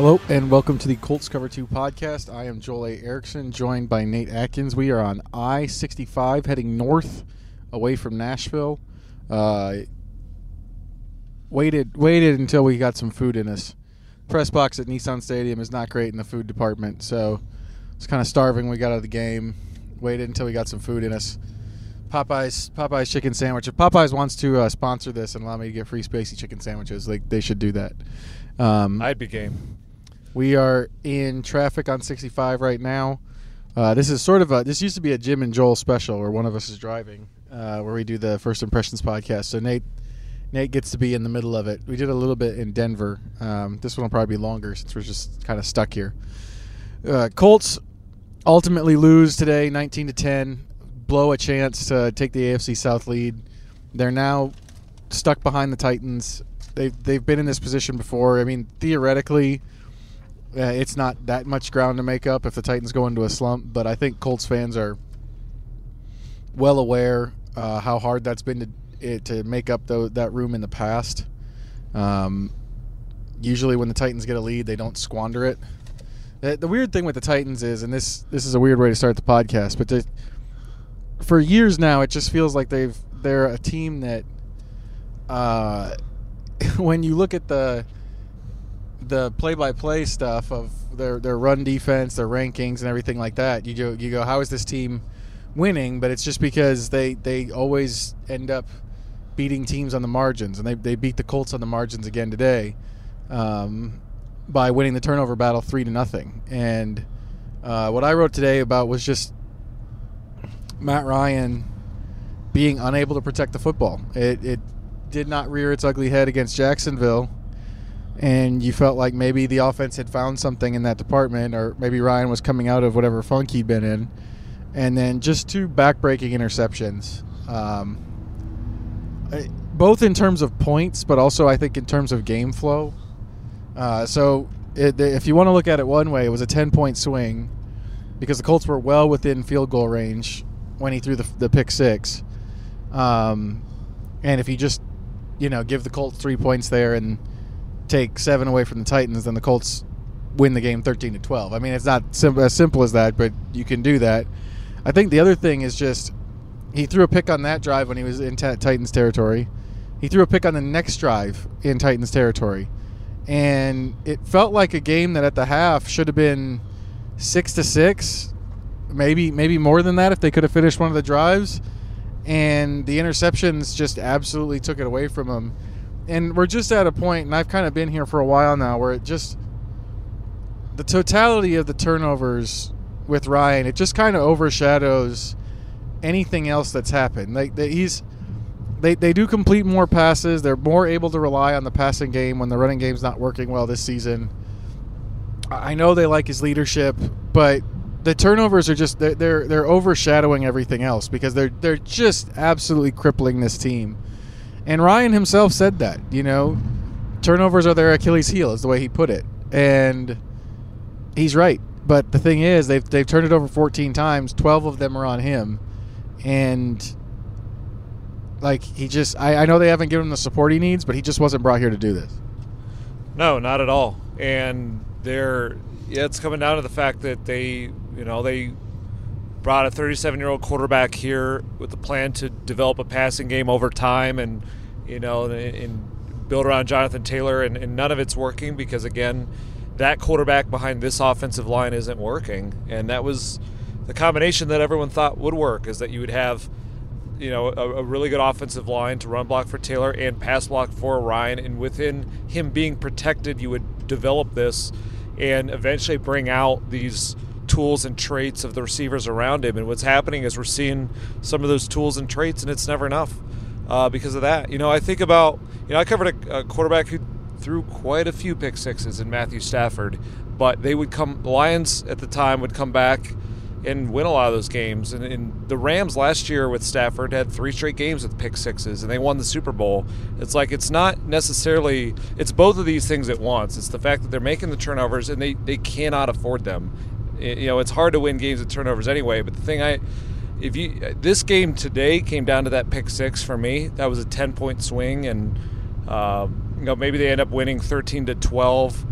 Hello and welcome to the Colts Cover 2 podcast. I am Joel A. Erickson, joined by Nate Atkins. We are on I 65 heading north away from Nashville. Uh, waited waited until we got some food in us. Press box at Nissan Stadium is not great in the food department, so it's kind of starving. We got out of the game. Waited until we got some food in us. Popeyes Popeyes chicken sandwich. If Popeyes wants to uh, sponsor this and allow me to get free spicy chicken sandwiches, like they should do that. Um, I'd be game. We are in traffic on 65 right now. Uh, this is sort of a. This used to be a Jim and Joel special where one of us is driving, uh, where we do the first impressions podcast. So Nate, Nate gets to be in the middle of it. We did a little bit in Denver. Um, this one will probably be longer since we're just kind of stuck here. Uh, Colts ultimately lose today, 19 to 10, blow a chance to take the AFC South lead. They're now stuck behind the Titans. They've they've been in this position before. I mean, theoretically, uh, it's not that much ground to make up if the Titans go into a slump. But I think Colts fans are well aware uh, how hard that's been to it, to make up tho- that room in the past. Um, usually, when the Titans get a lead, they don't squander it. The, the weird thing with the Titans is, and this this is a weird way to start the podcast, but they, for years now, it just feels like they've they're a team that, uh, when you look at the the play-by-play stuff of their their run defense, their rankings, and everything like that, you go you go, how is this team winning? But it's just because they they always end up beating teams on the margins, and they they beat the Colts on the margins again today, um, by winning the turnover battle three to nothing. And uh, what I wrote today about was just Matt Ryan being unable to protect the football. It, it did not rear its ugly head against Jacksonville, and you felt like maybe the offense had found something in that department, or maybe Ryan was coming out of whatever funk he'd been in. And then just two backbreaking interceptions, um, both in terms of points, but also I think in terms of game flow. Uh, so it, if you want to look at it one way, it was a 10 point swing because the Colts were well within field goal range when he threw the, the pick six. Um, and if you just, you know, give the Colts three points there and take seven away from the Titans, then the Colts win the game 13 to 12. I mean, it's not sim- as simple as that, but you can do that. I think the other thing is just he threw a pick on that drive when he was in ta Titans territory. He threw a pick on the next drive in Titans territory. And it felt like a game that at the half should have been six to six, maybe maybe more than that if they could have finished one of the drives. And the interceptions just absolutely took it away from them. And we're just at a point, and I've kind of been here for a while now, where it just the totality of the turnovers with Ryan, it just kind of overshadows anything else that's happened. Like they, he's they, they do complete more passes. They're more able to rely on the passing game when the running game's not working well this season. I know they like his leadership, but the turnovers are just they're they're, they're overshadowing everything else because they're they're just absolutely crippling this team. And Ryan himself said that, you know, turnovers are their Achilles heel is the way he put it. And he's right. But the thing is, they've they've turned it over 14 times. 12 of them are on him, and like he just, I, I know they haven't given him the support he needs, but he just wasn't brought here to do this. No, not at all. And they're yeah, it's coming down to the fact that they, you know, they brought a 37-year-old quarterback here with the plan to develop a passing game over time, and you know, and, and build around Jonathan Taylor, and, and none of it's working because again, that quarterback behind this offensive line isn't working, and that was the combination that everyone thought would work is that you would have you know, a, a, really good offensive line to run block for Taylor and pass block for Ryan. And within him being protected, you would develop this and eventually bring out these tools and traits of the receivers around him. And what's happening is we're seeing some of those tools and traits, and it's never enough uh, because of that. You know, I think about, you know, I covered a, a quarterback who threw quite a few pick sixes in Matthew Stafford, but they would come, the Lions at the time would come back and win a lot of those games. And, and, the Rams last year with Stafford had three straight games with pick sixes, and they won the Super Bowl. It's like it's not necessarily it's both of these things at once. It's the fact that they're making the turnovers and they they cannot afford them. You know, it's hard to win games with turnovers anyway. But the thing I if you this game today came down to that pick six for me, that was a ten point swing, and um, you know maybe they end up winning thirteen to twelve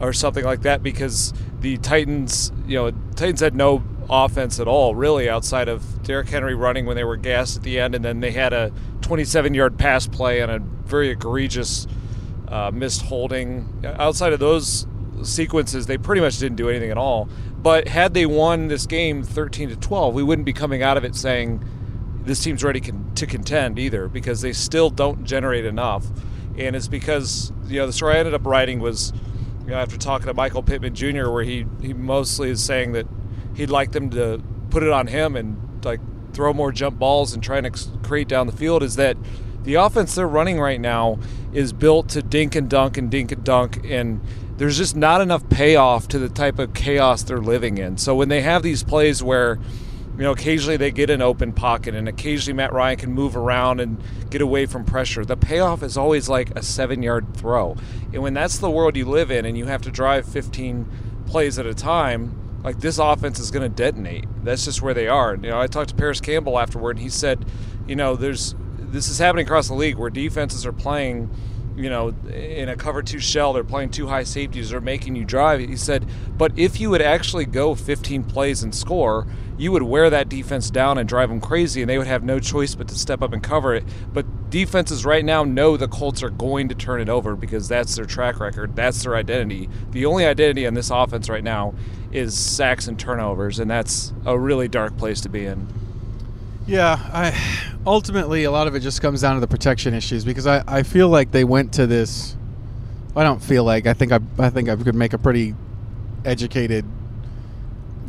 or something like that because the Titans, you know, Titans had no offense at all, really, outside of Derrick Henry running when they were gassed at the end, and then they had a 27-yard pass play and a very egregious uh, missed holding. Outside of those sequences, they pretty much didn't do anything at all. But had they won this game 13 to 12, we wouldn't be coming out of it saying this team's ready con- to contend either, because they still don't generate enough. And it's because you know the story I ended up writing was you know, after talking to Michael Pittman Jr., where he he mostly is saying that he'd like them to put it on him and like throw more jump balls and try and create down the field is that the offense they're running right now is built to dink and dunk and dink and dunk and there's just not enough payoff to the type of chaos they're living in. So when they have these plays where you know, occasionally they get an open pocket, and occasionally Matt Ryan can move around and get away from pressure. The payoff is always like a seven yard throw. And when that's the world you live in, and you have to drive 15 plays at a time, like this offense is going to detonate. That's just where they are. You know, I talked to Parris Campbell afterward, and he said, you know, there's this is happening across the league where defenses are playing, you know, in a cover two shell. They're playing two high safeties. They're making you drive. He said, but if you would actually go 15 plays and score, you would wear that defense down and drive them crazy, and they would have no choice but to step up and cover it. But defenses right now know the Colts are going to turn it over because that's their track record. That's their identity. The only identity on this offense right now is sacks and turnovers, and that's a really dark place to be in. Yeah, I ultimately a lot of it just comes down to the protection issues because I, I feel like they went to this. I don't feel like I think I I think I could make a pretty educated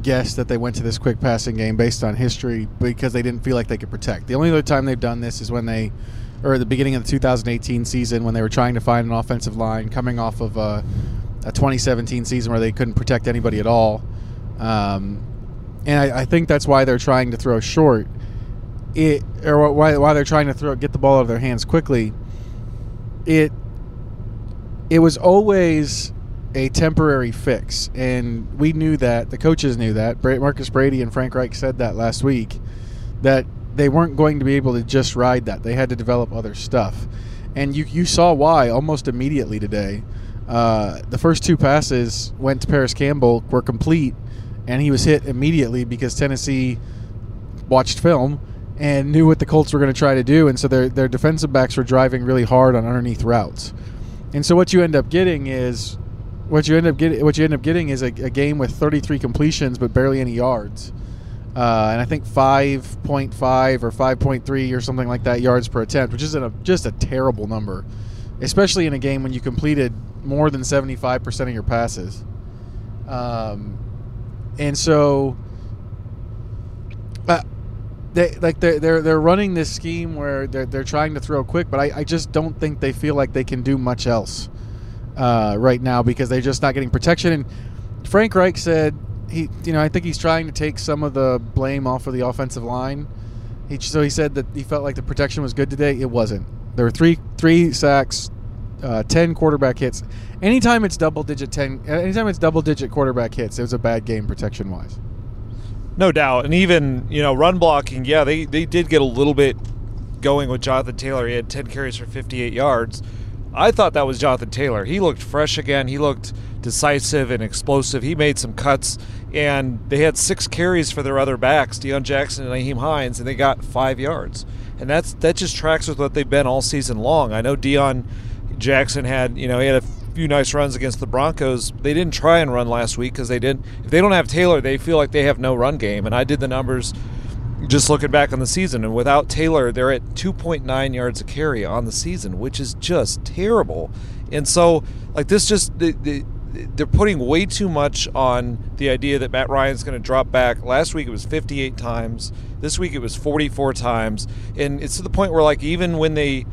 guess that they went to this quick passing game based on history because they didn't feel like they could protect. The only other time they've done this is when they, or the beginning of the 2018 season when they were trying to find an offensive line coming off of a a 2017 season where they couldn't protect anybody at all. Um, and I, I, think that's why they're trying to throw short. It or why why they're trying to throw get the ball out of their hands quickly. It it was always a temporary fix, and we knew that. The coaches knew that. Marcus Brady and Frank Reich said that last week that they weren't going to be able to just ride that. They had to develop other stuff, and you you saw why almost immediately today uh, the first two passes went to Parris Campbell were complete, and he was hit immediately because Tennessee watched film and knew what the Colts were going to try to do, and so their their defensive backs were driving really hard on underneath routes, and so what you end up getting is what you end up getting what you end up getting is a, a game with 33 completions but barely any yards. Uh, and I think 5.5 or 5.3 or something like that yards per attempt, which is a, just a terrible number, especially in a game when you completed more than 75% of your passes. Um, and so uh, they like they're, they're they're running this scheme where they're, they're trying to throw quick, but I, I just don't think they feel like they can do much else uh, right now because they're just not getting protection. And Frank Reich said he, you know, I think he's trying to take some of the blame off of the offensive line. He, so he said that he felt like the protection was good today. It wasn't. There were three three sacks, uh, 10 quarterback hits. Anytime it's double digit 10 anytime it's double digit quarterback hits, it was a bad game protection wise. No doubt. And even, you know, run blocking, yeah, they they did get a little bit going with Jonathan Taylor. He had 10 carries for 58 yards. I thought that was Jonathan Taylor. He looked fresh again. He looked decisive and explosive. He made some cuts, and they had six carries for their other backs, Deon Jackson and Nyheim Hines, and they got five yards. And that's that just tracks with what they've been all season long. I know Deon Jackson had, you know, he had a few nice runs against the Broncos. They didn't try and run last week because they didn't. If they don't have Taylor, they feel like they have no run game. And I did the numbers just looking back on the season, and without Taylor, they're at 2.9 yards a carry on the season, which is just terrible. And so, like this, just the, the they're putting way too much on the idea that Matt Ryan's going to drop back. Last week it was 58 times. This week it was 44 times, and it's to the point where like even when they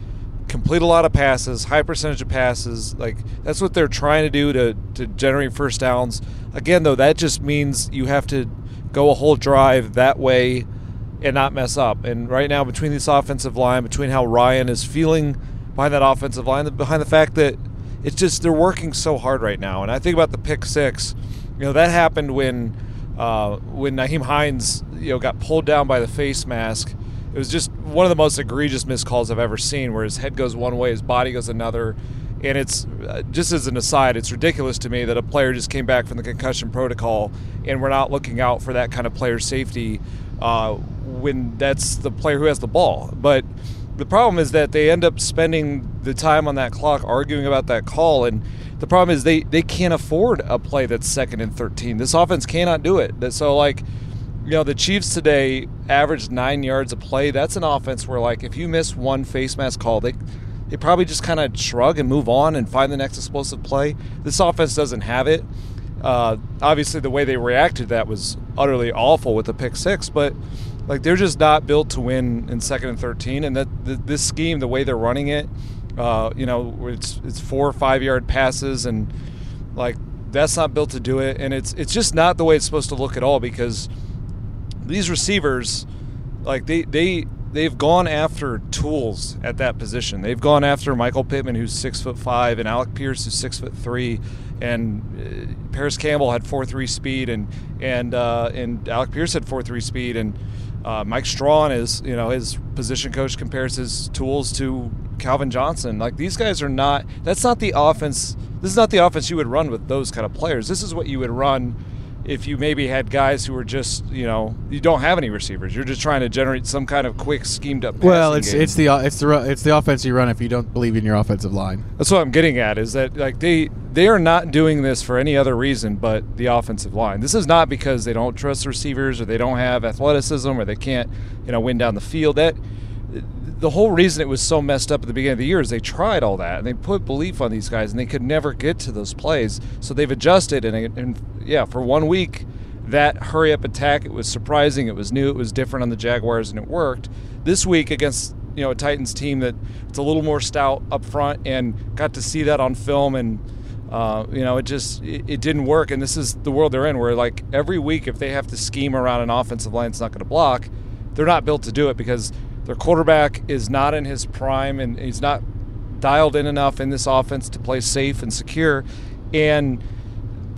complete a lot of passes, high percentage of passes, like that's what they're trying to do to to generate first downs. Again, though, that just means you have to go a whole drive that way and not mess up. And right now, between this offensive line, between how Ryan is feeling behind that offensive line, behind the fact that it's just they're working so hard right now. And I think about the pick six. You know that happened when uh, when Nyheim Hines you know got pulled down by the face mask. It was just one of the most egregious missed calls I've ever seen, where his head goes one way, his body goes another. And it's uh, just as an aside, it's ridiculous to me that a player just came back from the concussion protocol and we're not looking out for that kind of player safety uh, when that's the player who has the ball. But the problem is that they end up spending the time on that clock arguing about that call and the problem is they they can't afford a play that's second and 13 this offense cannot do it so like you know the chiefs today averaged nine yards a play. That's an offense where like if you miss one face mask call they they probably just kind of shrug and move on and find the next explosive play. This offense doesn't have it. Uh, obviously the way they reacted to that was utterly awful with the pick six but like they're just not built to win in second and 13 and that this scheme the way they're running it uh, you know it's it's four or five yard passes and like that's not built to do it and it's it's just not the way it's supposed to look at all because these receivers like they they they've gone after tools at that position they've gone after michael pittman who's six foot five and alec pierce who's six foot three and uh, Parris Campbell had four three speed and and uh, and Alec Pierce had four three speed and uh, Mike Strawn is, you know, his position coach compares his tools to Calvin Johnson. Like these guys are not. That's not the offense. This is not the offense you would run with those kind of players. This is what you would run if you maybe had guys who were just you know you don't have any receivers. You're just trying to generate some kind of quick schemed up. Well, it's game. it's the uh, it's the it's the offense you run if you don't believe in your offensive line. That's what I'm getting at. Is that like they they are not doing this for any other reason but the offensive line. This is not because they don't trust receivers or they don't have athleticism or they can't you know win down the field. That the whole reason it was so messed up at the beginning of the year is they tried all that and they put belief on these guys and they could never get to those plays. So they've adjusted and, and yeah, for one week, that hurry up attack it was surprising, it was new, it was different on the Jaguars, and it worked. This week against you know a Titans team that it's a little more stout up front and got to see that on film and. Uh, you know, it just it, it, didn't work, and this is the world they're in. Where like every week, if they have to scheme around an offensive line that's not going to block, they're not built to do it because their quarterback is not in his prime and he's not dialed in enough in this offense to play safe and secure. And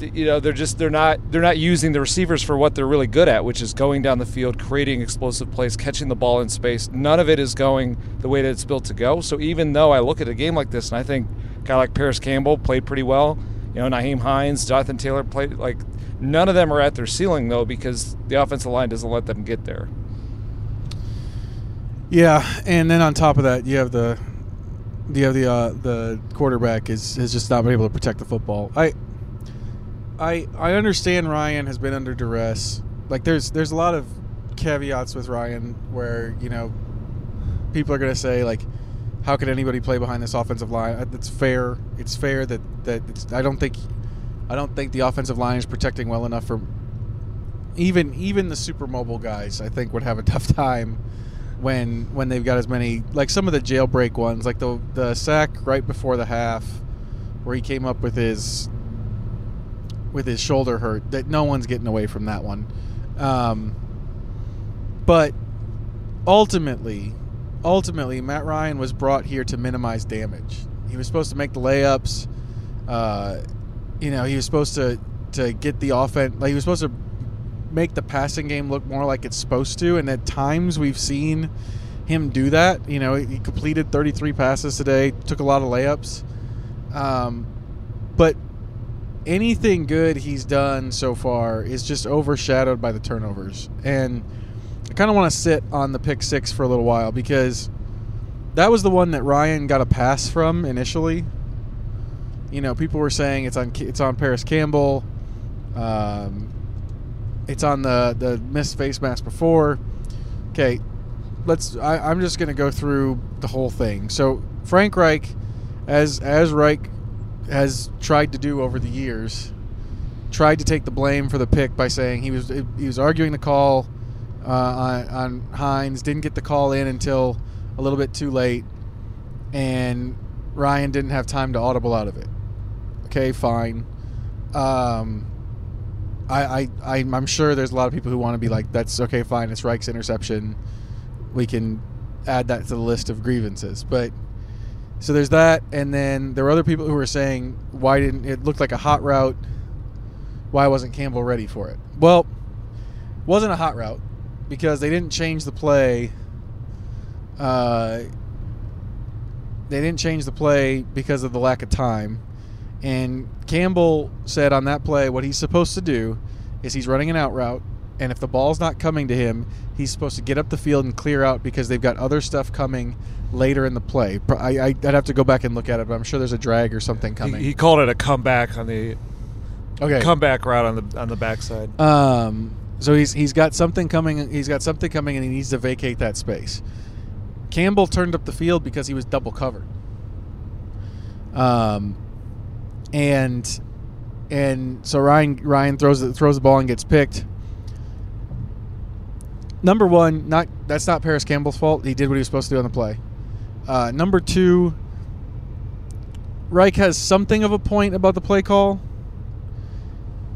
you know they're just they're not they're not using the receivers for what they're really good at, which is going down the field, creating explosive plays, catching the ball in space. None of it is going the way that it's built to go. So even though I look at a game like this and I think a guy like Parris Campbell played pretty well, you know Nyheim Hines, Jonathan Taylor played like none of them are at their ceiling though because the offensive line doesn't let them get there. Yeah, and then on top of that, you have the you have the uh, the quarterback is has just not been able to protect the football. I I I understand Ryan has been under duress. Like there's there's a lot of caveats with Ryan where you know people are going to say like how could anybody play behind this offensive line? It's fair. It's fair that that I don't think I don't think the offensive line is protecting well enough for even even the super mobile guys. I think would have a tough time when when they've got as many like some of the jailbreak ones, like the the sack right before the half, where he came up with his with his shoulder hurt. That no one's getting away from that one. Um, but ultimately, ultimately, Matt Ryan was brought here to minimize damage. He was supposed to make the layups. Uh, you know, he was supposed to to get the offense. Like he was supposed to make the passing game look more like it's supposed to. And at times we've seen him do that. You know, he completed 33 passes today, took a lot of layups. Um, but anything good he's done so far is just overshadowed by the turnovers. And I kind of want to sit on the pick six for a little while because that was the one that Ryan got a pass from initially. You know, people were saying it's on it's on Parris Campbell. Um, it's on the the missed face mask before. Okay, let's. I, am just gonna go through the whole thing. So Frank Reich, as as Reich has tried to do over the years. Tried to take the blame for the pick by saying he was he was arguing the call uh, on, on Hines, didn't get the call in until a little bit too late, and Ryan didn't have time to audible out of it. Okay, fine. Um, I, I, I'm sure there's a lot of people who want to be like, that's okay, fine. It's Reich's interception. We can add that to the list of grievances, but so there's that, and then there were other people who were saying, why didn't it look like a hot route? Why wasn't Campbell ready for it? Well, wasn't a hot route because they didn't change the play. Uh, they didn't change the play because of the lack of time. And Campbell said on that play, what he's supposed to do is he's running an out route, and if the ball's not coming to him, he's supposed to get up the field and clear out because they've got other stuff coming later in the play. I, I'd have to go back and look at it, but I'm sure there's a drag or something He, coming. he called it a comeback on the okay. comeback route on the on the backside. Um, so he's he's got something coming. He's got something coming, and he needs to vacate that space. Campbell turned up the field because he was double covered. Um, and and so Ryan Ryan throws the, throws the ball and gets picked. Number one, not that's not Parris Campbell's fault. He did what he was supposed to do on the play. Uh, number two, Reich has something of a point about the play call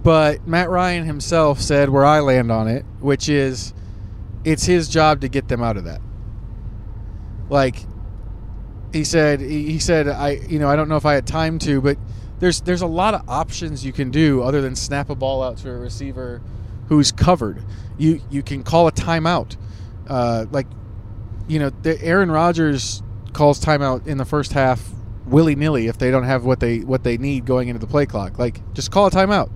but Matt Ryan himself said where I land on it, which is it's his job to get them out of that. Like he said he said I you know I don't know if I had time to, but there's there's a lot of options you can do other than snap a ball out to a receiver who's covered. You you can call a timeout. Uh, like you know, the Aaron Rodgers calls timeout in the first half willy nilly if they don't have what they what they need going into the play clock. Like just call a timeout.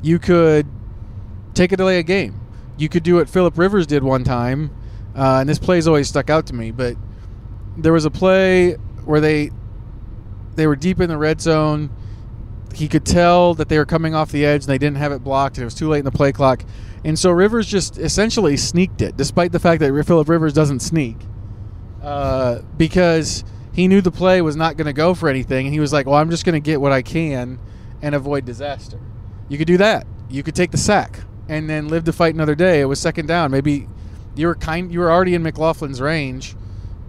You could take a delay a game. You could do what Philip Rivers did one time, uh, and this play's always stuck out to me. But there was a play where they they were deep in the red zone. He could tell that they were coming off the edge and they didn't have it blocked. And it was too late in the play clock, and so Rivers just essentially sneaked it, despite the fact that Philip Rivers doesn't sneak, uh, because he knew the play was not going to go for anything, and he was like, "Well, I'm just going to get what I can and avoid disaster." You could do that. You could take the sack and then live to fight another day. It was second down. Maybe you were kind. You were already in McLaughlin's range.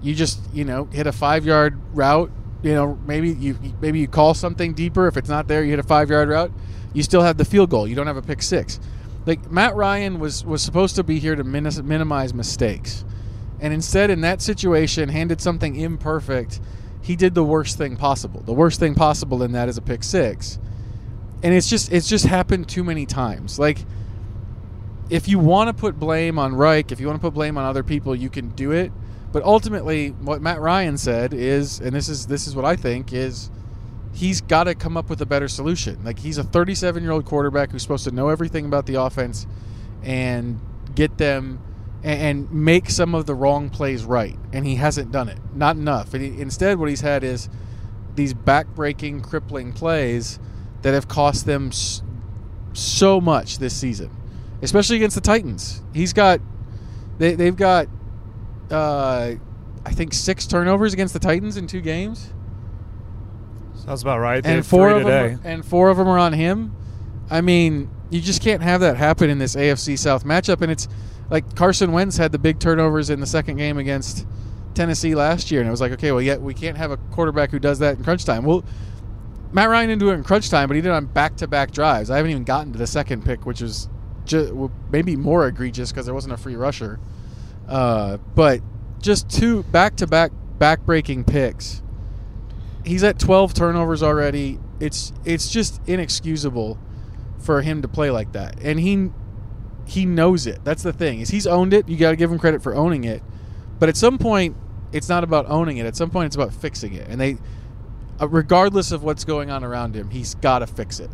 You just you know hit a five yard route. You know maybe you maybe you call something deeper. If it's not there, you hit a five yard route. You still have the field goal. You don't have a pick six. Like Matt Ryan was was supposed to be here to minis- minimize mistakes, and instead in that situation handed something imperfect. He did the worst thing possible. The worst thing possible in that is a pick six and it's just it's just happened too many times. Like if you want to put blame on Reich, if you want to put blame on other people, you can do it. But ultimately, what Matt Ryan said is, and this is this is what I think is, he's got to come up with a better solution. Like he's a 37 year old quarterback who's supposed to know everything about the offense, and get them and, make some of the wrong plays right, and he hasn't done it. Not enough. And he, instead, what he's had is these back-breaking, crippling plays that have cost them so much this season, especially against the Titans. He's got they they've got uh, I think six turnovers against the Titans in two games, Sounds about right. They and four of today. them and four of them are on him. I mean, you just can't have that happen in this AFC South matchup, and it's like Carson Wentz had the big turnovers in the second game against Tennessee last year, and it was like, okay, well, yet we can't have a quarterback who does that in crunch time. Well, Matt Ryan didn't do it in crunch time, but he did it on back-to-back drives. I haven't even gotten to the second pick, which is ju- maybe more egregious because there wasn't a free rusher. Uh, but just two back-to-back back-breaking picks. He's at 12 turnovers already. It's it's just inexcusable for him to play like that, and he he knows it. That's the thing is he's owned it. You got to give him credit for owning it. But at some point, it's not about owning it. At some point, it's about fixing it. And they, uh, regardless of what's going on around him, he's got to fix it.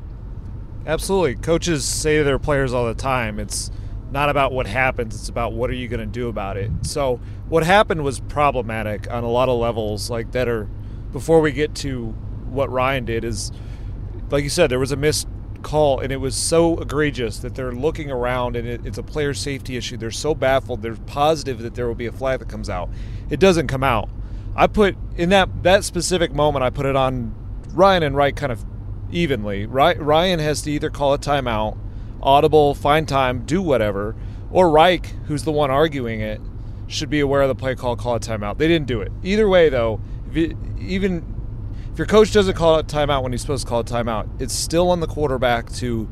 Absolutely. Coaches say to their players all the time, it's not about what happens, it's about what are you going to do about it. So, what happened was problematic on a lot of levels like that are before we get to what Ryan did is like you said there was a missed call and it was so egregious that they're looking around and it, it's a player safety issue. They're so baffled. They're positive that there will be a flag that comes out. It doesn't come out. I put in that that specific moment I put it on Ryan and Reich kind of evenly. Ryan has to either call a timeout, audible, find time, do whatever, or Reich, who's the one arguing it, should be aware of the play call, call a timeout. They didn't do it. Either way, though, if it, even if your coach doesn't call a timeout when he's supposed to call a timeout, it's still on the quarterback to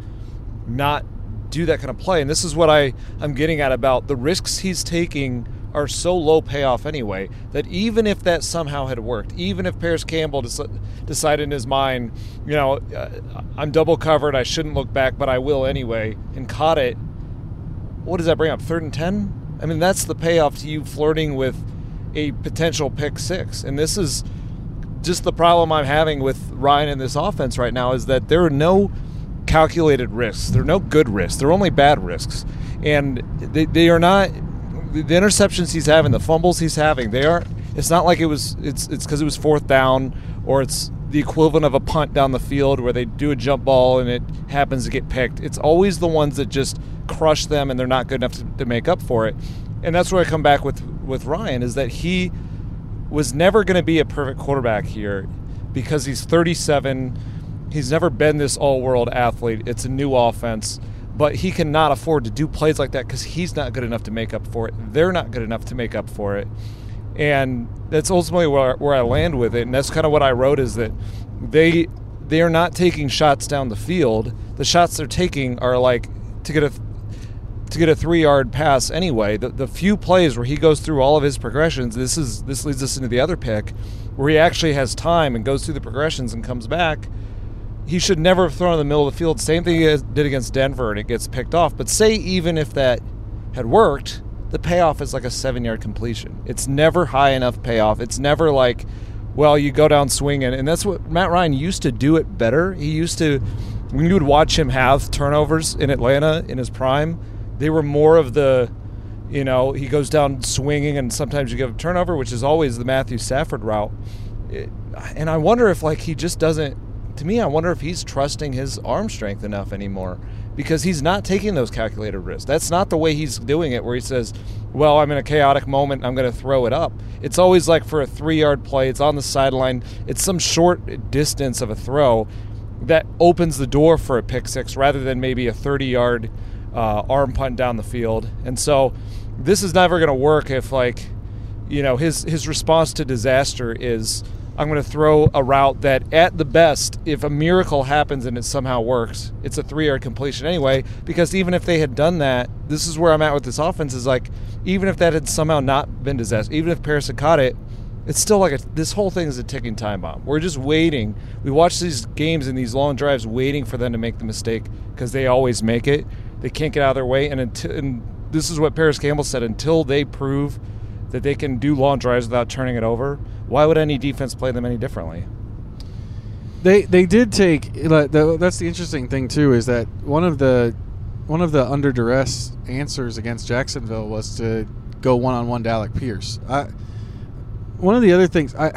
not do that kind of play. And this is what I, I'm getting at about the risks he's taking are so low payoff anyway that even if that somehow had worked, even if Parris Campbell decided in his mind, you know, uh, I'm double covered, I shouldn't look back, but I will anyway, and caught it, what does that bring up? Third and 10? I mean, that's the payoff to you flirting with a potential pick six. And this is just the problem I'm having with Ryan in this offense right now is that there are no calculated risks. There are no good risks. There are only bad risks. And they, they are not the, the interceptions he's having, the fumbles he's having, they are it's not like it was it's it's because it was fourth down or it's the equivalent of a punt down the field where they do a jump ball and it happens to get picked. It's always the ones that just crush them and they're not good enough to, to make up for it. And that's where I come back with with Ryan is that he was never going to be a perfect quarterback here because he's 37. He's never been this all-world athlete. It's a new offense but he cannot afford to do plays like that because he's not good enough to make up for it. They're not good enough to make up for it, and that's ultimately where, where I land with it. And that's kind of what I wrote is that they they are not taking shots down the field. The shots they're taking are like to get a to get a three yard pass anyway. The, the few plays where he goes through all of his progressions, this is this leads us into the other pick, where he actually has time and goes through the progressions and comes back he should never have thrown in the middle of the field. Same thing he did against Denver, and it gets picked off. But say even if that had worked, the payoff is like a seven-yard completion. It's never high enough payoff. It's never like, well, you go down swinging, and that's what Matt Ryan used to do it better. He used to, when you would watch him have turnovers in Atlanta in his prime, they were more of the, you know, he goes down swinging, and sometimes you give a turnover, which is always the Matthew Stafford route. It, and I wonder if like he just doesn't to me, I wonder if he's trusting his arm strength enough anymore because he's not taking those calculated risks. That's not the way he's doing it, where he says, Well, I'm in a chaotic moment, I'm going to throw it up. It's always like for a three yard play, it's on the sideline, it's some short distance of a throw that opens the door for a pick six rather than maybe a 30 yard uh, arm punt down the field. And so this is never going to work if, like, you know, his, his response to disaster is I'm going to throw a route that, at the best, if a miracle happens and it somehow works, it's a three yard completion anyway. Because even if they had done that, this is where I'm at with this offense is like, even if that had somehow not been disaster, even if Parris had caught it, it's still like a, this whole thing is a ticking time bomb. We're just waiting. We watch these games and these long drives, waiting for them to make the mistake because they always make it. They can't get out of their way, and, until, and this is what Parris Campbell said: until they prove that they can do long drives without turning it over, why would any defense play them any differently? They they did take. That's the interesting thing too is that one of the one of the under duress answers against Jacksonville was to go one on one Alec Pierce. I, one of the other things I.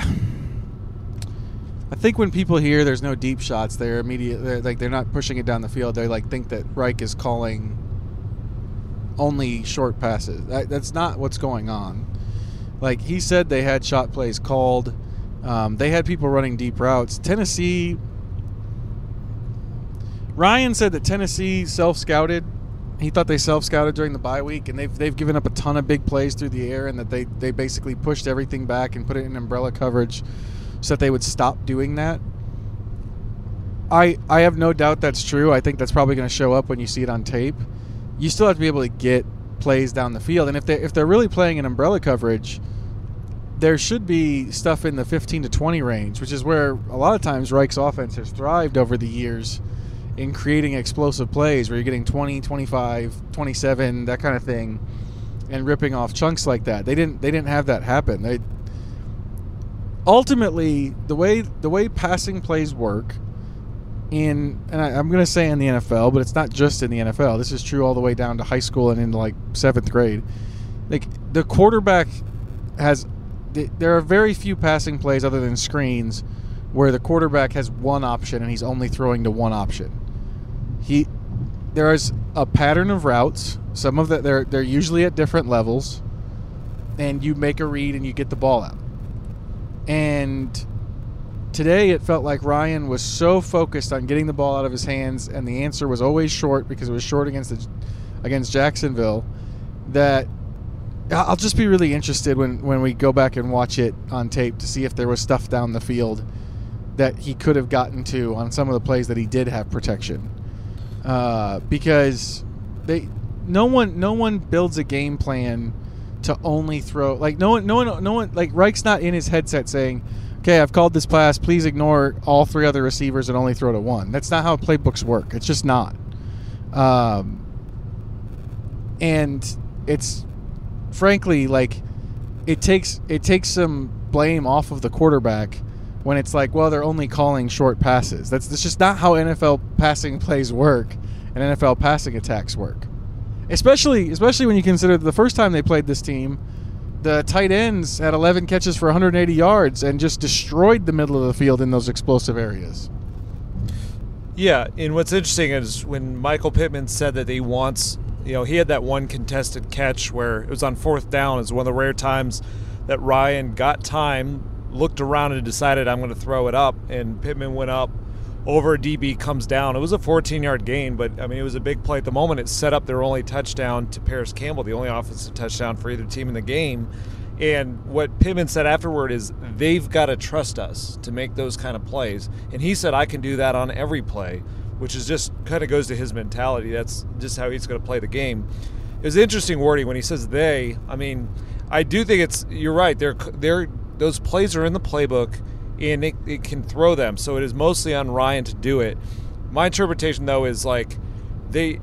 I think when people hear there's no deep shots, they're immediate. They're like they're not pushing it down the field. They like think that Reich is calling only short passes. That, that's not what's going on like he said they had shot plays called. Um, they had people running deep routes. Tennessee. Ryan said that Tennessee self scouted. He thought they self scouted during the bye week, and they've they've given up a ton of big plays through the air, and that they they basically pushed everything back and put it in umbrella coverage, so that they would stop doing that. I I have no doubt that's true. I think that's probably going to show up when you see it on tape. You still have to be able to get plays down the field. And if they if they're really playing an umbrella coverage, there should be stuff in the 15 to 20 range, which is where a lot of times Reich's offense has thrived over the years in creating explosive plays where you're getting 20, 25, 27, that kind of thing and ripping off chunks like that. They didn't they didn't have that happen. They ultimately the way the way passing plays work in and I, am going to say in the NFL, but it's not just in the NFL. This is true all the way down to high school and into like seventh grade. Like the quarterback has, there are very few passing plays other than screens where the quarterback has one option and he's only throwing to one option. He, there is a pattern of routes. Some of that they're they're usually at different levels, and you make a read and you get the ball out. And today it felt like Ryan was so focused on getting the ball out of his hands, and the answer was always short because it was short against the, against Jacksonville. That I'll just be really interested when when we go back and watch it on tape to see if there was stuff down the field that he could have gotten to on some of the plays that he did have protection. Uh, because they no one no one builds a game plan to only throw like no one no one no one like Reich's not in his headset saying, "Okay, I've called this pass. Please ignore all three other receivers and only throw to one." That's not how playbooks work. It's just not. Um, and it's frankly like it takes it takes some blame off of the quarterback when it's like, well, they're only calling short passes. That's, that's just not how NFL passing plays work and NFL passing attacks work. Especially especially when you consider the first time they played this team, the tight ends had 11 catches for 180 yards and just destroyed the middle of the field in those explosive areas. Yeah, and what's interesting is when Michael Pittman said that he wants, you know, he had that one contested catch where it was on fourth down. It's one of the rare times that Ryan got time, looked around, and decided I'm going to throw it up, and Pittman went up over a DB comes down. It was a 14 yard gain, but I mean, it was a big play at the moment. It set up their only touchdown to Parris Campbell, the only offensive touchdown for either team in the game. And what Pittman said afterward is they've got to trust us to make those kind of plays. And he said, I can do that on every play, which is just kind of goes to his mentality. That's just how he's going to play the game. It was interesting wording when he says they. I mean, I do think it's, you're right. They're, they're, those plays are in the playbook and it, it can throw them. So it is mostly on Ryan to do it. My interpretation, though, is like they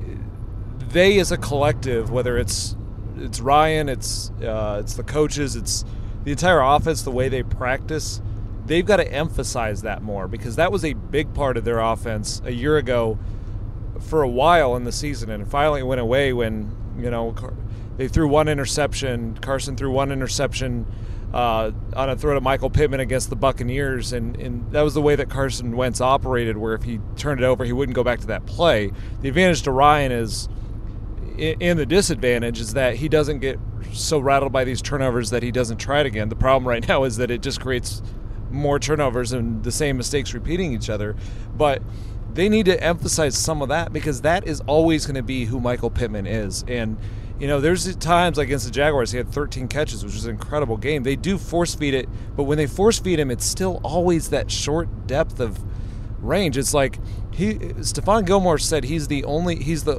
they as a collective, whether it's it's Ryan, it's uh, it's the coaches, it's the entire offense, the way they practice, they've got to emphasize that more because that was a big part of their offense a year ago for a while in the season, and finally went away when you know they threw one interception. Carson threw one interception uh, on a throw to Michael Pittman against the Buccaneers, and, and that was the way that Carson Wentz operated. Where if he turned it over, he wouldn't go back to that play. The advantage to Ryan is, and the disadvantage is that he doesn't get so rattled by these turnovers that he doesn't try it again. The problem right now is that it just creates more turnovers and the same mistakes repeating each other. But they need to emphasize some of that because that is always going to be who Michael Pittman is, and you know, there's times like against the Jaguars, he had 13 catches, which was an incredible game. They do force feed it, but when they force feed him, it's still always that short depth of range. It's like he, Stephon Gilmore said he's the only, he's the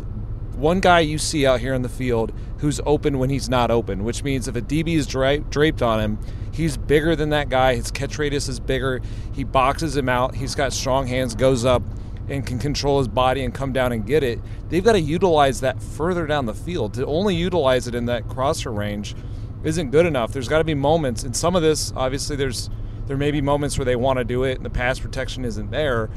one guy you see out here in the field who's open when he's not open, which means if a DB is dra- draped on him, he's bigger than that guy. His catch radius is bigger. He boxes him out. He's got strong hands, goes up and can control his body and come down and get it, they've got to utilize that further down the field. To only utilize it in that crosser range isn't good enough. There's got to be moments, and some of this, obviously, there's there may be moments where they want to do it and the pass protection isn't there.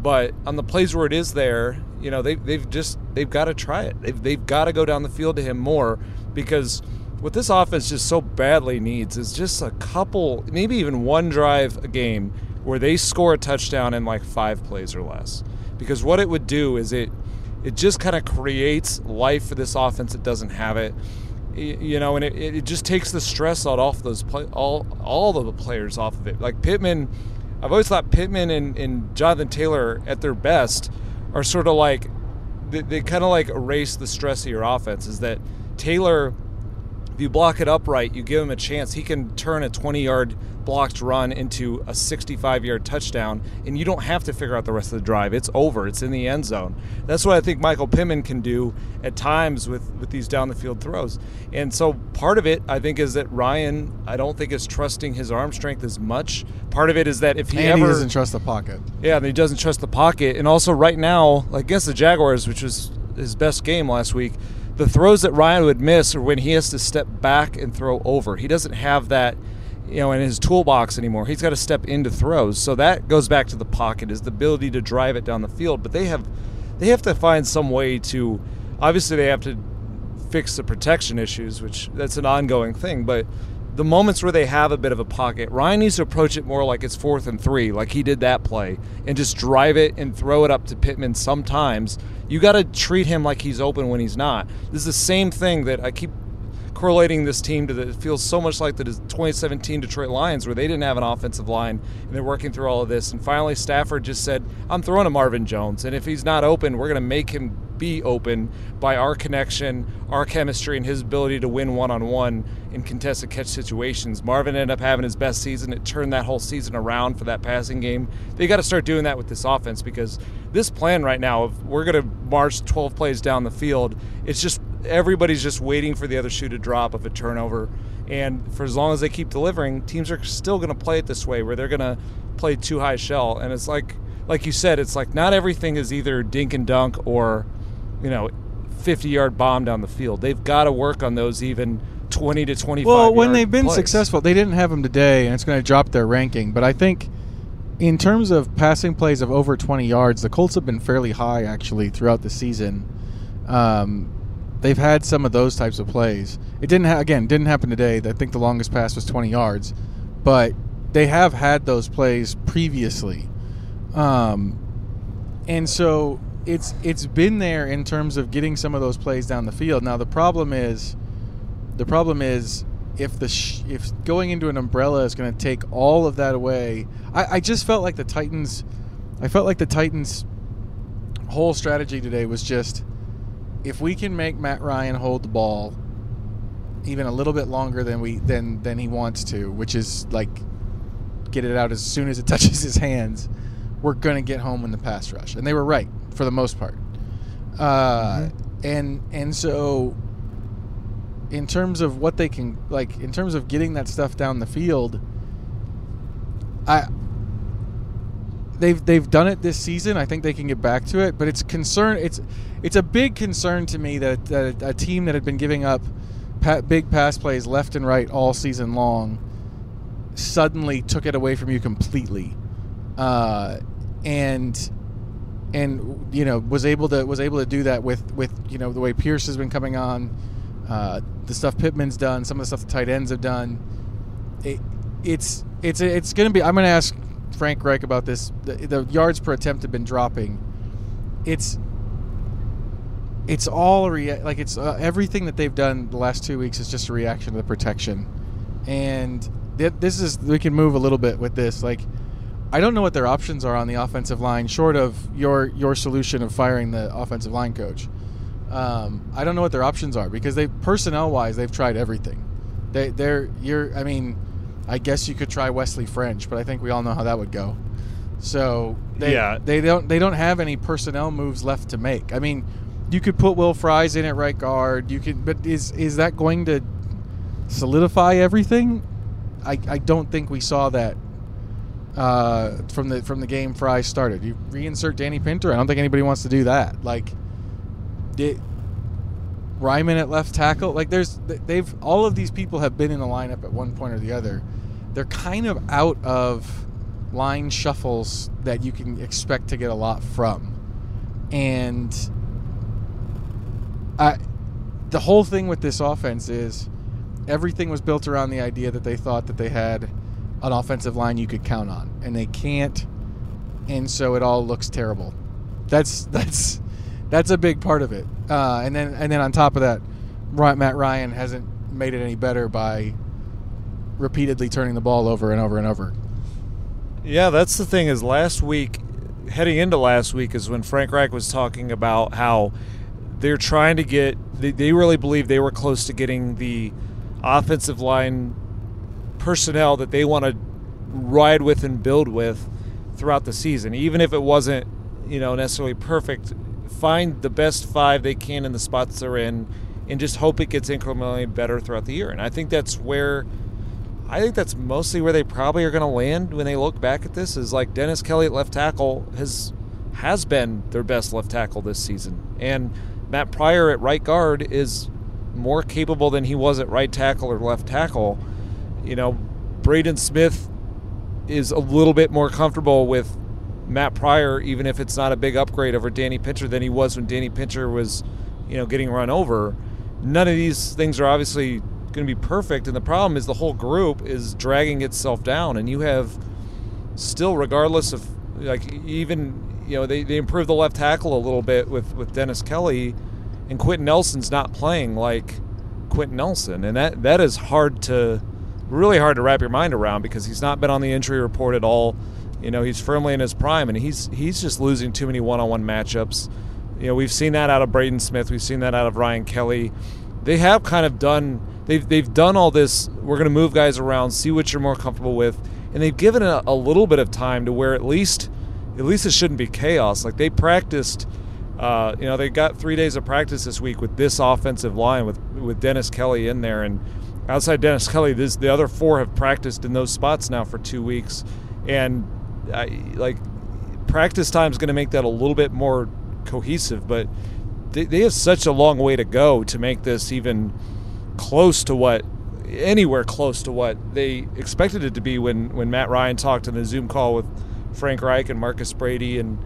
But on the plays where it is there, you know, they, they've just they've got to try it. They've, they've got to go down the field to him more because what this offense just so badly needs is just a couple, maybe even one drive a game where they score a touchdown in like five plays or less because what it would do is it it just kind of creates life for this offense that doesn't have it. You know and it, it just takes the stress out off those play, all all of the players off of it. Like Pittman I've always thought Pittman and, and Jonathan Taylor at their best are sort of like they, they kind of like erase the stress of your offense is that Taylor if you block it up right, you give him a chance. He can turn a 20 yard blocked run into a 65 yard touchdown, and you don't have to figure out the rest of the drive. It's over, it's in the end zone. That's what I think Michael Pittman can do at times with, with these down the field throws. And so part of it, I think, is that Ryan, I don't think, is trusting his arm strength as much. Part of it is that if he and ever. he doesn't trust the pocket. Yeah, and he doesn't trust the pocket. And also, right now, like against the Jaguars, which was his best game last week, the throws that Ryan would miss are when he has to step back and throw over. He doesn't have that, you know, in his toolbox anymore. He's got to step into throws. So that goes back to the pocket is the ability to drive it down the field. But they have they have to find some way to obviously they have to fix the protection issues, which that's an ongoing thing, but the moments where they have a bit of a pocket, Ryan needs to approach it more like it's fourth and three, like he did that play, and just drive it and throw it up to Pittman sometimes. You got to treat him like he's open when he's not. This is the same thing that I keep correlating this team to the it feels so much like the 2017 Detroit Lions where they didn't have an offensive line and they're working through all of this and finally Stafford just said I'm throwing to Marvin Jones and if he's not open we're going to make him be open by our connection, our chemistry, and his ability to win one on one in contested catch situations. Marvin ended up having his best season. It turned that whole season around for that passing game. They got to start doing that with this offense because this plan right now, if we're going to march 12 plays down the field, it's just everybody's just waiting for the other shoe to drop of a turnover. And for as long as they keep delivering, teams are still going to play it this way where they're going to play too high shell. And it's like, like you said, it's like not everything is either dink and dunk or, you know, 50 yard bomb down the field. They've got to work on those even 20 to 25. Well, when they've been plays. successful, they didn't have them today, and it's going to drop their ranking. But I think, in terms of passing plays of over 20 yards, the Colts have been fairly high actually throughout the season. Um, they've had some of those types of plays. It didn't ha- again didn't happen today. I think the longest pass was 20 yards, but they have had those plays previously, um, and so it's it's been there in terms of getting some of those plays down the field. Now the problem is, the problem is if the sh- if going into an umbrella is going to take all of that away. I, I just felt like the Titans, I felt like the Titans' whole strategy today was just if we can make Matt Ryan hold the ball even a little bit longer than we than than he wants to, which is like get it out as soon as it touches his hands, we're gonna get home in the pass rush, and they were right for the most part. Uh, And and so in terms of what they can like in terms of getting that stuff down the field, I they've they've done it this season. I think they can get back to it, but it's concern. It's it's a big concern to me that, that a team that had been giving up pa- big pass plays left and right all season long suddenly took it away from you completely, uh, and and you know was able to was able to do that with with you know the way Pierce has been coming on, uh, the stuff Pittman's done, some of the stuff the tight ends have done. It, it's it's it's going to be. I'm going to ask Frank Reich about this. The, the yards per attempt have been dropping. It's it's all rea- like it's uh, everything that they've done the last two weeks is just a reaction to the protection, and th- this is we can move a little bit with this. Like, I don't know what their options are on the offensive line, short of your your solution of firing the offensive line coach. Um, I don't know what their options are because they personnel wise they've tried everything. They they're you're I mean, I guess you could try Wesley French, but I think we all know how that would go. So they Yeah. they don't they don't have any personnel moves left to make. I mean, you could put Will Fries in at right guard. You could, but is is that going to solidify everything? I, I don't think we saw that uh, from the from the game Fries started. You reinsert Danny Pinter. I don't think anybody wants to do that. Like, did Raimann at left tackle? Like, there's they've all of these people have been in the lineup at one point or the other. They're kind of out of line shuffles that you can expect to get a lot from, and I, the whole thing with this offense is everything was built around the idea that they thought that they had an offensive line you could count on, and they can't, and so it all looks terrible. That's that's that's a big part of it. Uh, and then and then on top of that, Matt Ryan hasn't made it any better by repeatedly turning the ball over and over and over. Yeah, that's the thing. Is last week, heading into last week, is when Frank Reich was talking about how they're trying to get. They, they really believe they were close to getting the offensive line personnel that they want to ride with and build with throughout the season, even if it wasn't, you know, necessarily perfect. Find the best five they can in the spots they're in, and just hope it gets incrementally better throughout the year. And I think that's where I think that's mostly where they probably are going to land when they look back at this. Is like Dennis Kelly at left tackle has has been their best left tackle this season, and Matt Pryor at right guard is more capable than he was at right tackle or left tackle. You know, Braden Smith is a little bit more comfortable with Matt Pryor, even if it's not a big upgrade over Danny Pinter than he was when Danny Pinter was, you know, getting run over. None of these things are obviously going to be perfect, and the problem is the whole group is dragging itself down, and you have still, regardless of like even you know they, they improved the left tackle a little bit with with Dennis Kelly, and Quenton Nelson's not playing like Quenton Nelson, and that that is hard to really hard to wrap your mind around because he's not been on the injury report at all. You know, he's firmly in his prime, and he's he's just losing too many one-on-one matchups. You know, we've seen that out of Braden Smith, we've seen that out of Ryan Kelly. They have kind of done they've they've done all this. We're going to move guys around, see what you're more comfortable with, and they've given a, a little bit of time to where at least at least it shouldn't be chaos. Like they practiced. Uh, you know, they got three days of practice this week with this offensive line with with Dennis Kelly in there, and outside Dennis Kelly, this the other four have practiced in those spots now for two weeks, and I, like practice time is going to make that a little bit more cohesive, but they, they have such a long way to go to make this even close to what anywhere close to what they expected it to be when when Matt Ryan talked in the Zoom call with Frank Reich and Marcus Brady and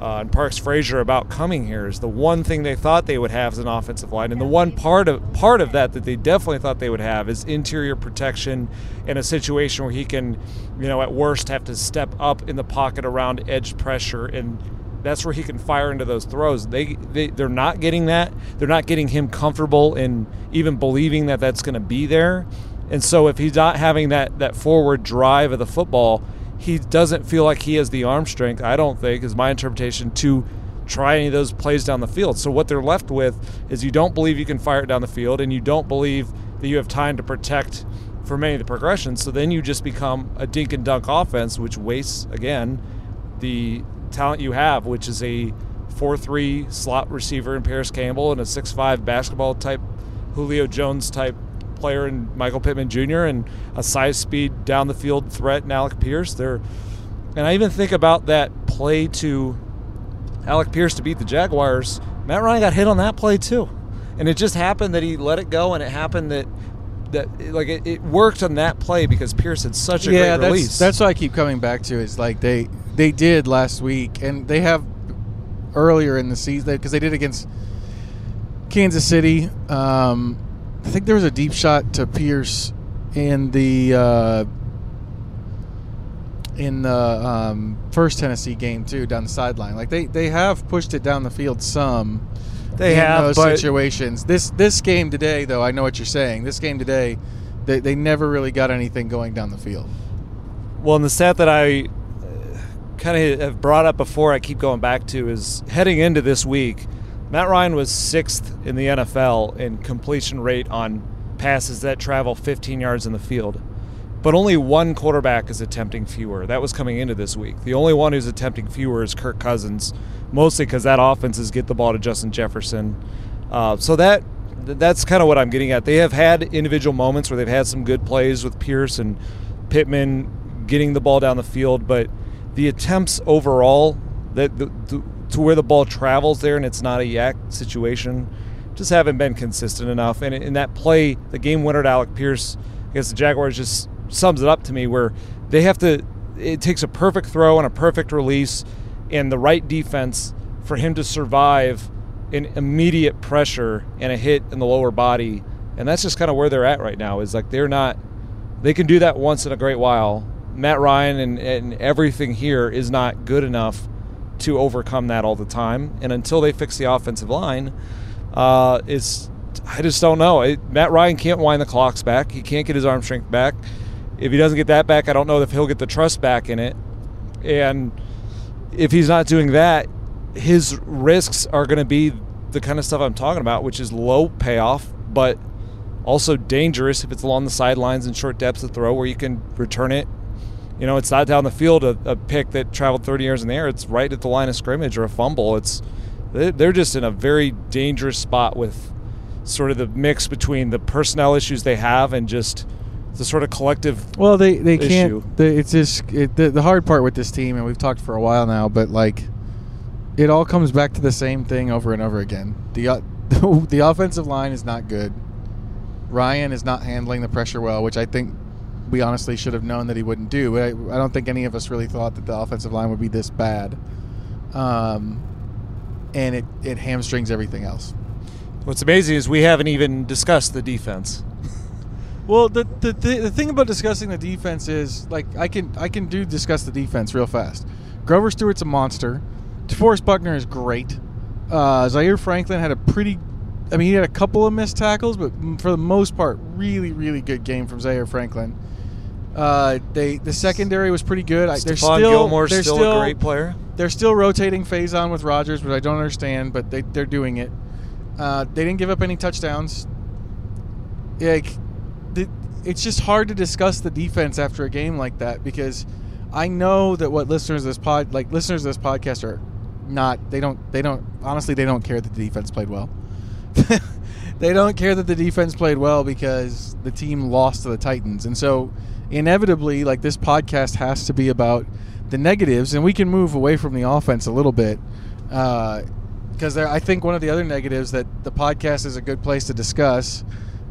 uh, and Parks Frazier about coming here is the one thing they thought they would have as an offensive line, and the one part of part of that that they definitely thought they would have is interior protection in a situation where he can, you know, at worst have to step up in the pocket around edge pressure, and that's where he can fire into those throws. They, they they're not getting that. They're not getting him comfortable in even believing that that's going to be there, and so if he's not having that that forward drive of the football he doesn't feel like he has the arm strength, I don't think, is my interpretation, to try any of those plays down the field. So what they're left with is you don't believe you can fire it down the field and you don't believe that you have time to protect for many of the progressions. So then you just become a dink and dunk offense, which wastes, again, the talent you have, which is a 4 3 slot receiver in Parris Campbell and a 6 5 basketball type, Julio Jones type player in Michael Pittman Jr. and a size speed down the field threat in Alec Pierce. There, and I even think about that play to Alec Pierce to beat the Jaguars. Matt Ryan got hit on that play too, and it just happened that he let it go, and it happened that that like it, it worked on that play because Pierce had such a yeah, great that's, release. That's what I keep coming back to. Is like they they did last week, and they have earlier in the season because they did against Kansas City. Um, I think there was a deep shot to Pierce in the uh, in the um, first Tennessee game too, down the sideline. Like they, they have pushed it down the field some. They in have, those situations. This this game today, though, I know what you're saying. This game today, they, they never really got anything going down the field. Well, and the stat that I kind of have brought up before, I keep going back to is heading into this week, Matt Ryan was sixth in the NFL in completion rate on passes that travel 15 yards in the field. But only one quarterback is attempting fewer. That was coming into this week. The only one who's attempting fewer is Kirk Cousins, mostly because that offense is get the ball to Justin Jefferson. Uh, so that that's kind of what I'm getting at. They have had individual moments where they've had some good plays with Pierce and Pittman getting the ball down the field, but the attempts overall that the, the, to where the ball travels there and it's not a YAC situation just haven't been consistent enough. And in that play, the game winner to Alec Pierce against the Jaguars just sums it up to me where they have to. It takes a perfect throw and a perfect release and the right defense for him to survive an immediate pressure and a hit in the lower body. And that's just kind of where they're at right now. Is like they're not. They can do that once in a great while. Matt Ryan and, and everything here is not good enough to overcome that all the time. And until they fix the offensive line, uh, it's I just don't know. It, Matt Ryan can't wind the clocks back. He can't get his arm strength back. If he doesn't get that back, I don't know if he'll get the trust back in it. And if he's not doing that, his risks are going to be the kind of stuff I'm talking about, which is low payoff, but also dangerous if it's along the sidelines and short depths of throw where you can return it. You know, it's not down the field a, a pick that traveled 30 yards in the air. It's right at the line of scrimmage or a fumble. It's they're just in a very dangerous spot with sort of the mix between the personnel issues they have and just the sort of collective. Well, they they issue. can't. They, it's just it, the the hard part with this team, and we've talked for a while now, but like, it all comes back to the same thing over and over again. The uh, the offensive line is not good. Ryan is not handling the pressure well, which I think we honestly should have known that he wouldn't do. But I, I don't think any of us really thought that the offensive line would be this bad. Um, and it it hamstrings everything else. What's amazing is we haven't even discussed the defense. Well, the, the the the thing about discussing the defense is like I can I can do discuss the defense real fast. Grover Stewart's a monster. DeForest Buckner is great. Uh, Zaire Franklin had a pretty I mean, he had a couple of missed tackles, but for the most part, really, really good game from Zaire Franklin. Uh, they the secondary was pretty good. I, they're Stephon still Gilmore's they're still, a great player. They're still rotating Facyson with Rodgers, which I don't understand, but they they're doing it. Uh, they didn't give up any touchdowns. Like, the, it's just hard to discuss the defense after a game like that because I know that what listeners of this pod like listeners of this podcast are not they don't they don't honestly they don't care that the defense played well. they don't care that the defense played well because the team lost to the Titans. And so inevitably like this podcast has to be about the negatives and we can move away from the offense a little bit. Uh, because there, I think one of the other negatives that the podcast is a good place to discuss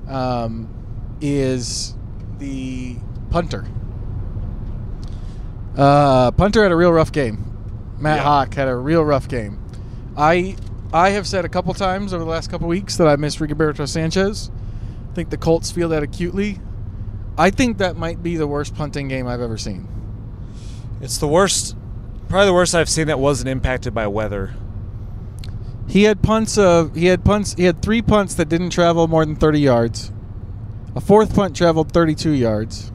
um, is the punter. Uh, punter had a real rough game. Matt Yeah. Haack had a real rough game. I I have said a couple times over the last couple weeks that I miss Rigoberto Sanchez. I think the Colts feel that acutely. I think that might be the worst punting game I've ever seen. It's the worst, probably the worst I've seen that wasn't impacted by weather. He had punts of he had punts he had three punts that didn't travel more than 30 yards. A fourth punt traveled 32 yards.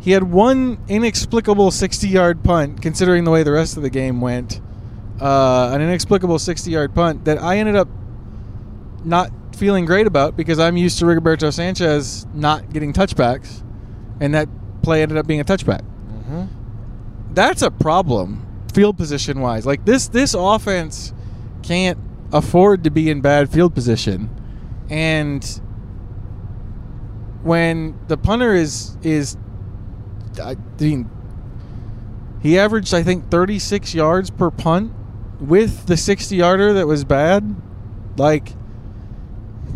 He had one inexplicable 60-yard punt considering the way the rest of the game went. Uh, an inexplicable 60-yard punt that I ended up not feeling great about because I'm used to Rigoberto Sanchez not getting touchbacks and that play ended up being a touchback Mm-hmm. that's a problem field position wise. Like this this offense can't afford to be in bad field position. And when the punter is is I mean he averaged I think 36 yards per punt with the 60 yarder that was bad. Like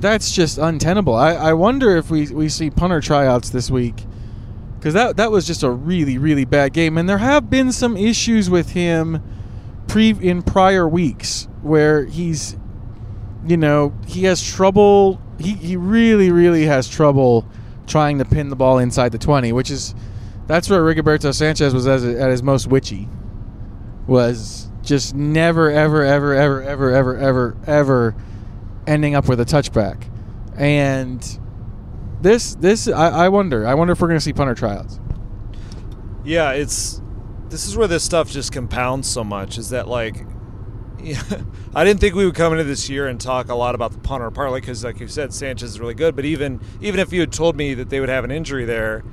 that's just untenable. I, I wonder if we, we see punter tryouts this week because that that was just a really really bad game, and there have been some issues with him pre in prior weeks where he's, you know, he has trouble. He he really really has trouble trying to pin the ball inside the twenty, which is that's where Rigoberto Sanchez was as, at his most witchy. Was just never ever ever ever ever ever ever ever ending up with a touchback, and this this I, I wonder. I wonder if we're going to see punter tryouts. Yeah, it's this is where this stuff just compounds so much. Is that like, yeah, I didn't think we would come into this year and talk a lot about the punter, partly because, like you said, Sanchez is really good. But even even if you had told me that they would have an injury there,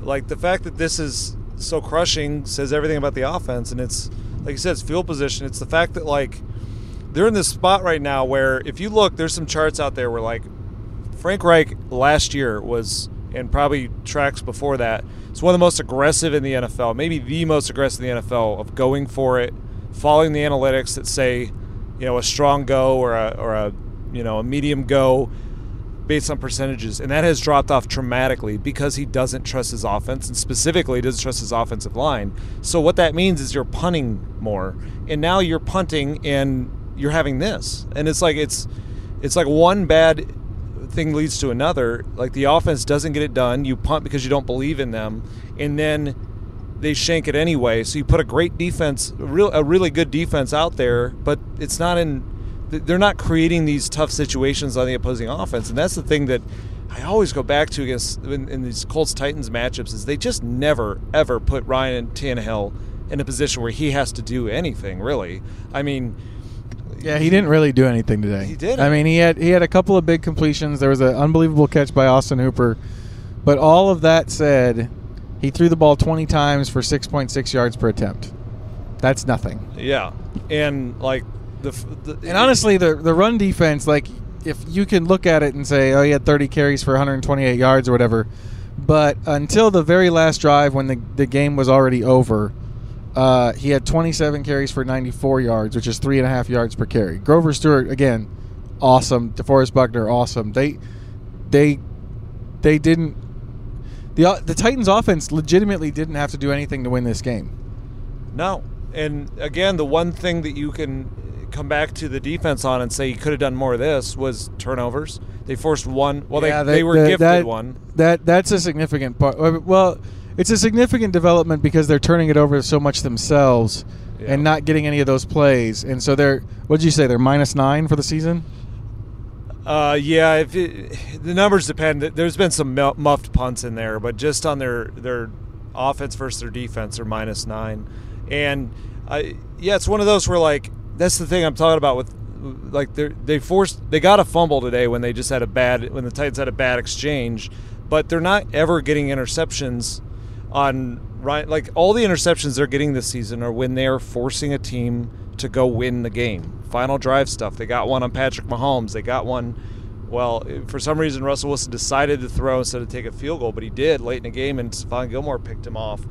like the fact that this is so crushing says everything about the offense. And it's like you said, it's field position. It's the fact that like they're in this spot right now where if you look, there's some charts out there where like Frank Reich last year was, and probably tracks before that, it's one of the most aggressive in the NFL, maybe the most aggressive in the NFL of going for it, following the analytics that say, you know, a strong go or a, or a you know, a medium go based on percentages. And that has dropped off dramatically because he doesn't trust his offense and specifically doesn't trust his offensive line. So what that means is you're punting more. And now you're punting and you're having this. And it's like it's it's like one bad thing leads to another. Like the offense doesn't get it done. You punt because you don't believe in them, and then they shank it anyway. So you put a great defense, a real a really good defense out there, but it's not in. They're not creating these tough situations on the opposing offense, and that's the thing that I always go back to against in, in these Colts Titans matchups is they just never ever put Ryan Tannehill in a position where he has to do anything really. I mean. Yeah, he didn't really do anything today. He didn't. I mean, he had he had a couple of big completions. There was an unbelievable catch by Austin Hooper, but all of that said, he threw the ball 20 times for 6.6 yards per attempt. That's nothing. Yeah, and like the, the And honestly, the the run defense, like if you can look at it and say, oh, he had 30 carries for 128 yards or whatever, but until the very last drive when the the game was already over. Uh, he had 27 carries for 94 yards, which is three and a half yards per carry. Grover Stewart again, awesome. DeForest Buckner, awesome. They, they, they didn't. the The Titans' offense legitimately didn't have to do anything to win this game. No. And again, the one thing that you can come back to the defense on and say you could have done more of this was turnovers. They forced one. Well, Yeah, they, that- they were that- gifted that- one. That that's a significant part. Well, it's a significant development because they're turning it over so much themselves Yeah. and not getting any of those plays. And so they're what did you say? They're minus nine for the season. Uh, yeah, if it, the numbers depend. There's been some muffed punts in there, but just on their their offense versus their defense, they're minus nine, and I yeah, it's one of those where like that's the thing I'm talking about with like they they forced they got a fumble today when they just had a bad when the Titans had a bad exchange, but they're not ever getting interceptions on right like all the interceptions they're getting this season are when they are forcing a team to go win the game. Final drive stuff. They got one on Patrick Mahomes. They got one. Well, for some reason, Russell Wilson decided to throw instead of take a field goal, but he did late in the game, and Stephon Gilmore picked him off.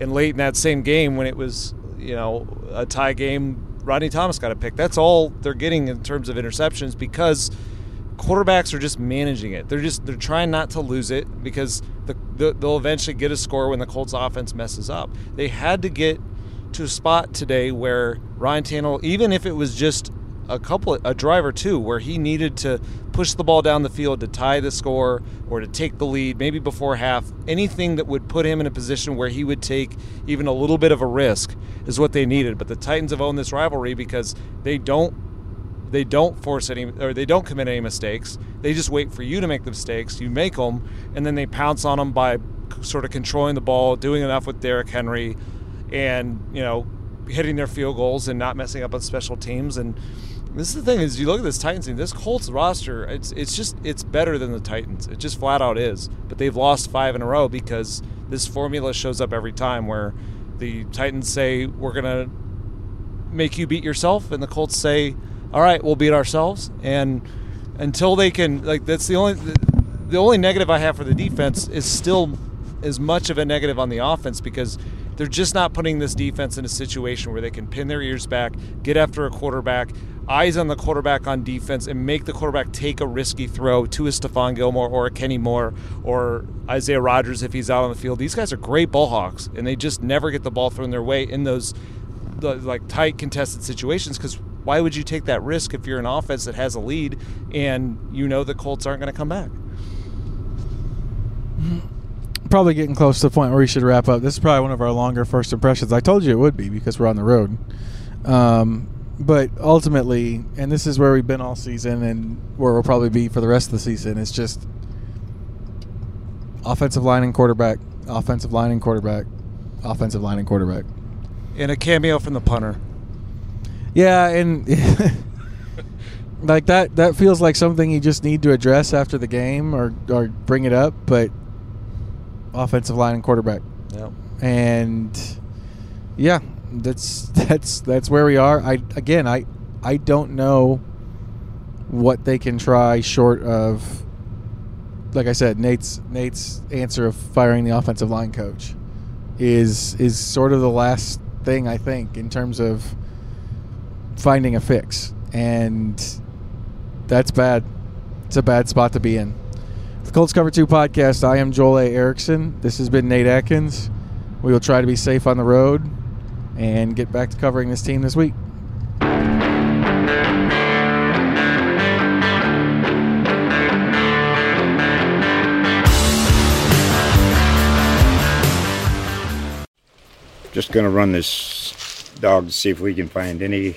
And late in that same game, when it was you know a tie game, Rodney Thomas got a pick. That's all they're getting in terms of interceptions because quarterbacks are just managing it. They're just they're trying not to lose it because the, the, they'll eventually get a score when the Colts offense messes up. They had to get to a spot today where Ryan Tannehill, even if it was just a couple, a drive or two, where he needed to push the ball down the field to tie the score or to take the lead, maybe before half, anything that would put him in a position where he would take even a little bit of a risk is what they needed. But the Titans have owned this rivalry because they don't they don't force any or they don't commit any mistakes. They just wait for you to make the mistakes. You make them, and then they pounce on them by sort of controlling the ball, doing enough with Derrick Henry, and you know hitting their field goals and not messing up on special teams. And this is the thing is you look at this Titans team, this Colts roster, it's it's just it's better than the Titans. It just flat out is. But they've lost five in a row because this formula shows up every time where the Titans say we're gonna make you beat yourself, and the Colts say, all right, we'll beat ourselves. And until they can, like that's the only the only negative I have for the defense is still as much of a negative on the offense because they're just not putting this defense in a situation where they can pin their ears back, get after a quarterback, eyes on the quarterback on defense, and make the quarterback take a risky throw to a Stephon Gilmore or a Kenny Moore or Isaiah Rodgers if he's out on the field. These guys are great ball hawks, and they just never get the ball thrown their way in those like tight contested situations because why would you take that risk if you're an offense that has a lead and you know the Colts aren't going to come back? probably getting close to the point where we should wrap up. This is probably one of our longer first impressions. I told you it would be because we're on the road. Um, but ultimately, and this is where we've been all season and where we'll probably be for the rest of the season, it's just offensive line and quarterback, offensive line and quarterback, offensive line and quarterback. And a cameo from the punter. Yeah, and like that that feels like something you just need to address after the game or or bring it up, but offensive line and quarterback. Yeah. And yeah, that's that's that's where we are. I again, I I don't know what they can try short of like I said, Nate's Nate's answer of firing the offensive line coach is is sort of the last thing I think in terms of finding a fix. And that's bad. It's a bad spot to be in. The Colts Cover 2 podcast, I am Joel A. Erickson. This has been Nate Atkins. We will try to be safe on the road and get back to covering this team this week. Just going to run this dog to see if we can find any